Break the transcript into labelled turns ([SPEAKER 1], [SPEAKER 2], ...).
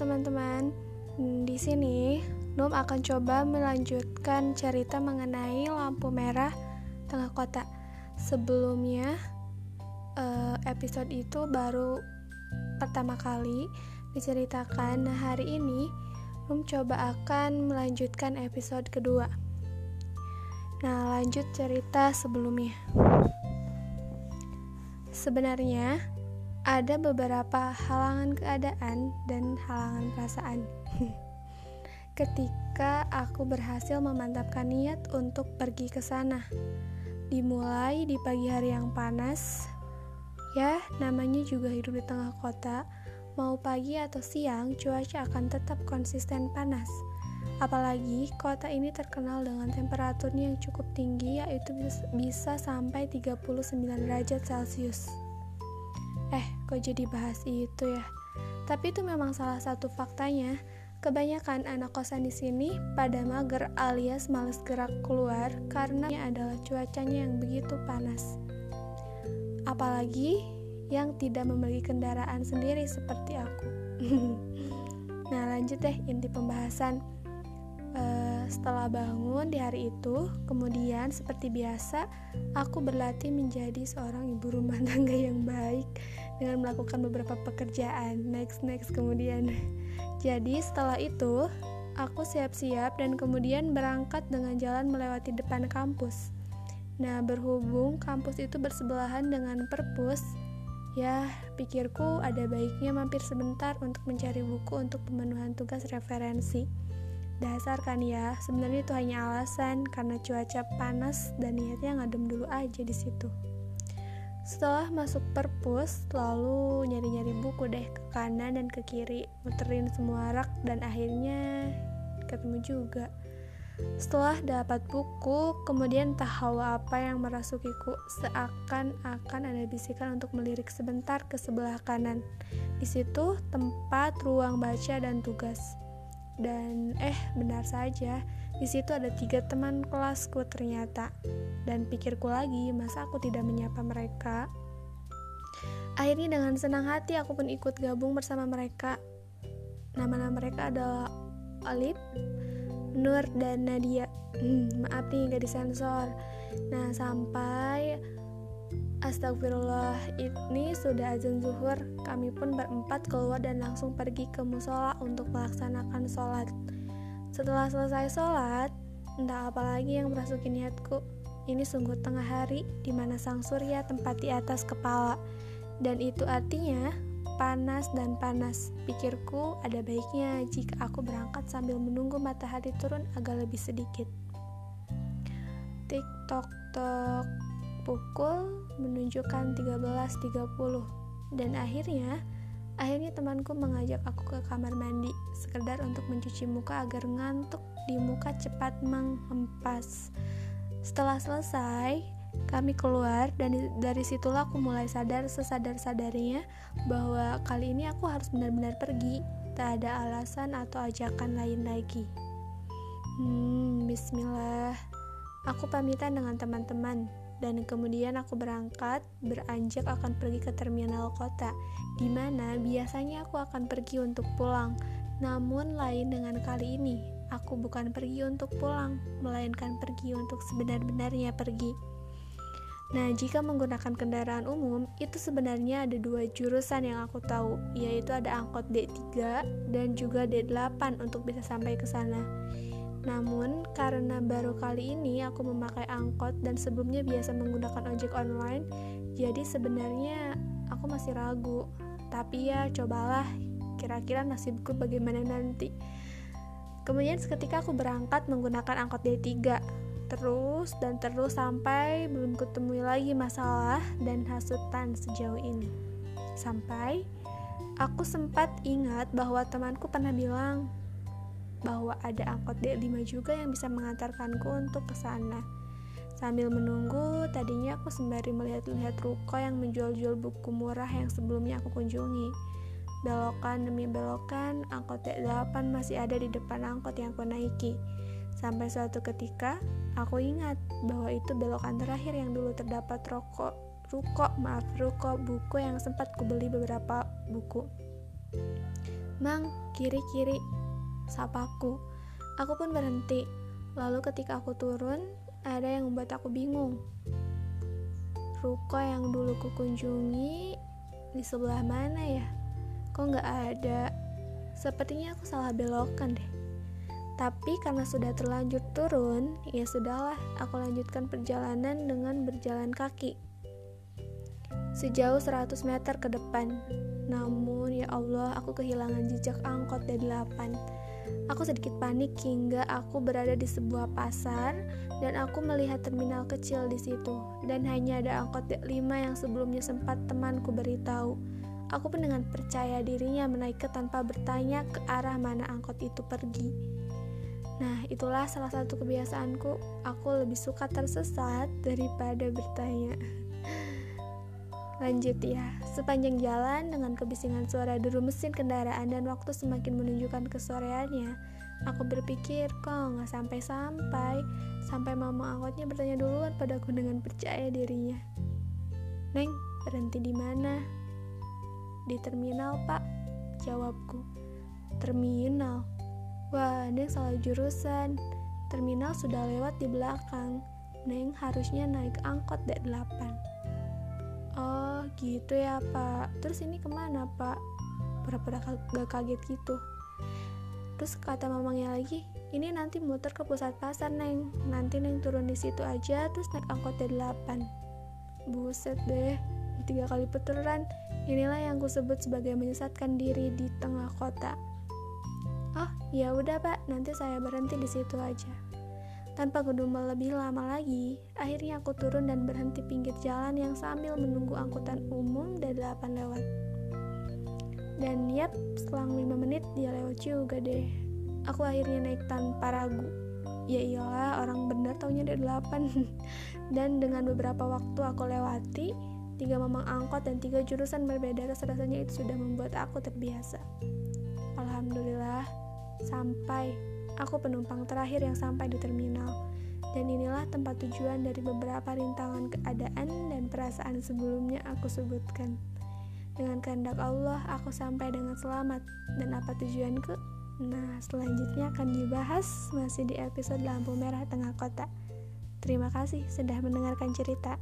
[SPEAKER 1] teman-teman. Di sini, Num akan coba melanjutkan cerita mengenai lampu merah tengah kota. Sebelumnya, eh, episode itu baru pertama kali diceritakan. Nah, hari ini Num coba akan melanjutkan episode kedua. Nah, lanjut cerita sebelumnya. Sebenarnya, ada beberapa halangan keadaan dan halangan perasaan. Ketika aku berhasil memantapkan niat untuk pergi ke sana, dimulai di pagi hari yang panas, ya, namanya juga hidup di tengah kota. Mau pagi atau siang, cuaca akan tetap konsisten panas. Apalagi kota ini terkenal dengan temperaturnya yang cukup tinggi yaitu bisa sampai 39 derajat Celcius. Kok jadi bahas itu ya? Tapi itu memang salah satu faktanya. Kebanyakan anak kosan di sini pada mager alias males gerak keluar karena adalah cuacanya yang begitu panas. Apalagi yang tidak memiliki kendaraan sendiri seperti aku. nah, lanjut deh inti pembahasan. Uh, setelah bangun di hari itu, kemudian seperti biasa, aku berlatih menjadi seorang ibu rumah tangga yang baik dengan melakukan beberapa pekerjaan. Next, next, kemudian. Jadi setelah itu, aku siap-siap dan kemudian berangkat dengan jalan melewati depan kampus. Nah, berhubung kampus itu bersebelahan dengan perpus, ya pikirku ada baiknya mampir sebentar untuk mencari buku untuk pemenuhan tugas referensi. Dasar kan ya, sebenarnya itu hanya alasan karena cuaca panas dan niatnya ngadem dulu aja di situ. Setelah masuk perpus, lalu nyari-nyari buku deh ke kanan dan ke kiri, muterin semua rak dan akhirnya ketemu juga. Setelah dapat buku, kemudian hawa apa yang merasukiku seakan-akan ada bisikan untuk melirik sebentar ke sebelah kanan. Di situ tempat ruang baca dan tugas. Dan eh, benar saja, di situ ada tiga teman kelasku ternyata. Dan pikirku lagi, masa aku tidak menyapa mereka? Akhirnya dengan senang hati aku pun ikut gabung bersama mereka. Nama-nama mereka adalah Alip, Nur, dan Nadia. Hmm, maaf nih gak disensor. Nah, sampai Astagfirullah, ini sudah azan zuhur. Kami pun berempat keluar dan langsung pergi ke musola untuk melaksanakan sholat. Setelah selesai sholat, entah apa lagi yang merasuki niatku. Ini sungguh tengah hari di mana sang surya tempat di atas kepala. Dan itu artinya panas dan panas. Pikirku ada baiknya jika aku berangkat sambil menunggu matahari turun agak lebih sedikit. Tik tok tok Pukul menunjukkan 13.30 dan akhirnya akhirnya temanku mengajak aku ke kamar mandi sekedar untuk mencuci muka agar ngantuk di muka cepat menghempas. Setelah selesai, kami keluar dan dari situlah aku mulai sadar sesadar-sadarnya bahwa kali ini aku harus benar-benar pergi, tak ada alasan atau ajakan lain lagi. Hmm, bismillah. Aku pamitan dengan teman-teman dan kemudian aku berangkat beranjak akan pergi ke terminal kota di mana biasanya aku akan pergi untuk pulang namun lain dengan kali ini aku bukan pergi untuk pulang melainkan pergi untuk sebenar-benarnya pergi Nah, jika menggunakan kendaraan umum, itu sebenarnya ada dua jurusan yang aku tahu, yaitu ada angkot D3 dan juga D8 untuk bisa sampai ke sana. Namun, karena baru kali ini aku memakai angkot dan sebelumnya biasa menggunakan ojek online, jadi sebenarnya aku masih ragu. Tapi ya, cobalah, kira-kira nasibku bagaimana nanti. Kemudian seketika aku berangkat menggunakan angkot D3, terus dan terus sampai belum ketemu lagi masalah dan hasutan sejauh ini. Sampai aku sempat ingat bahwa temanku pernah bilang, bahwa ada angkot D5 juga yang bisa mengantarkanku untuk ke sana. Sambil menunggu, tadinya aku sembari melihat-lihat ruko yang menjual-jual buku murah yang sebelumnya aku kunjungi. Belokan demi belokan, angkot D8 masih ada di depan angkot yang aku naiki. Sampai suatu ketika, aku ingat bahwa itu belokan terakhir yang dulu terdapat rokok, ruko, maaf, ruko buku yang sempat kubeli beberapa buku. Mang, kiri-kiri, sapaku. Aku pun berhenti. Lalu ketika aku turun, ada yang membuat aku bingung. Ruko yang dulu kukunjungi di sebelah mana ya? Kok nggak ada? Sepertinya aku salah belokan deh. Tapi karena sudah terlanjur turun, ya sudahlah, aku lanjutkan perjalanan dengan berjalan kaki. Sejauh 100 meter ke depan. Namun ya Allah, aku kehilangan jejak angkot D8. Aku sedikit panik hingga aku berada di sebuah pasar dan aku melihat terminal kecil di situ dan hanya ada angkot D5 yang sebelumnya sempat temanku beritahu. Aku pun dengan percaya dirinya menaiki tanpa bertanya ke arah mana angkot itu pergi. Nah, itulah salah satu kebiasaanku. Aku lebih suka tersesat daripada bertanya. Lanjut ya, sepanjang jalan dengan kebisingan suara deru mesin kendaraan dan waktu semakin menunjukkan kesoreannya, aku berpikir kok nggak sampai-sampai, sampai mama angkotnya bertanya duluan padaku dengan percaya dirinya. Neng, berhenti di mana? Di terminal, Pak. Jawabku. Terminal? Wah, Neng salah jurusan. Terminal sudah lewat di belakang. Neng harusnya naik angkot D8. Oh gitu ya pak. Terus ini ke mana pak? Pura-pura gak kaget gitu. Terus kata mamangnya lagi Ini nanti muter ke pusat pasar neng. Nanti neng turun di situ aja Terus naik angkot D8 Buset deh Tiga kali puteran Inilah yang kusebut sebagai menyesatkan diri di tengah kota. Oh ya udah pak. Nanti saya berhenti di situ aja tanpa gedumel lebih lama lagi, akhirnya aku turun dan berhenti pinggir jalan yang sambil menunggu angkutan umum dari 8 lewat. Dan yap, selang 5 menit dia lewat juga deh. Aku akhirnya naik tanpa ragu. Ya iyalah, orang bener taunya dari 8. dan dengan beberapa waktu aku lewati, tiga memang angkot dan tiga jurusan berbeda rasa-rasanya itu sudah membuat aku terbiasa. Alhamdulillah, sampai Aku penumpang terakhir yang sampai di terminal. Dan inilah tempat tujuan dari beberapa rintangan keadaan dan perasaan sebelumnya aku sebutkan. Dengan kehendak Allah, aku sampai dengan selamat. Dan apa tujuanku? Nah, selanjutnya akan dibahas masih di episode Lampu Merah Tengah Kota. Terima kasih sudah mendengarkan cerita.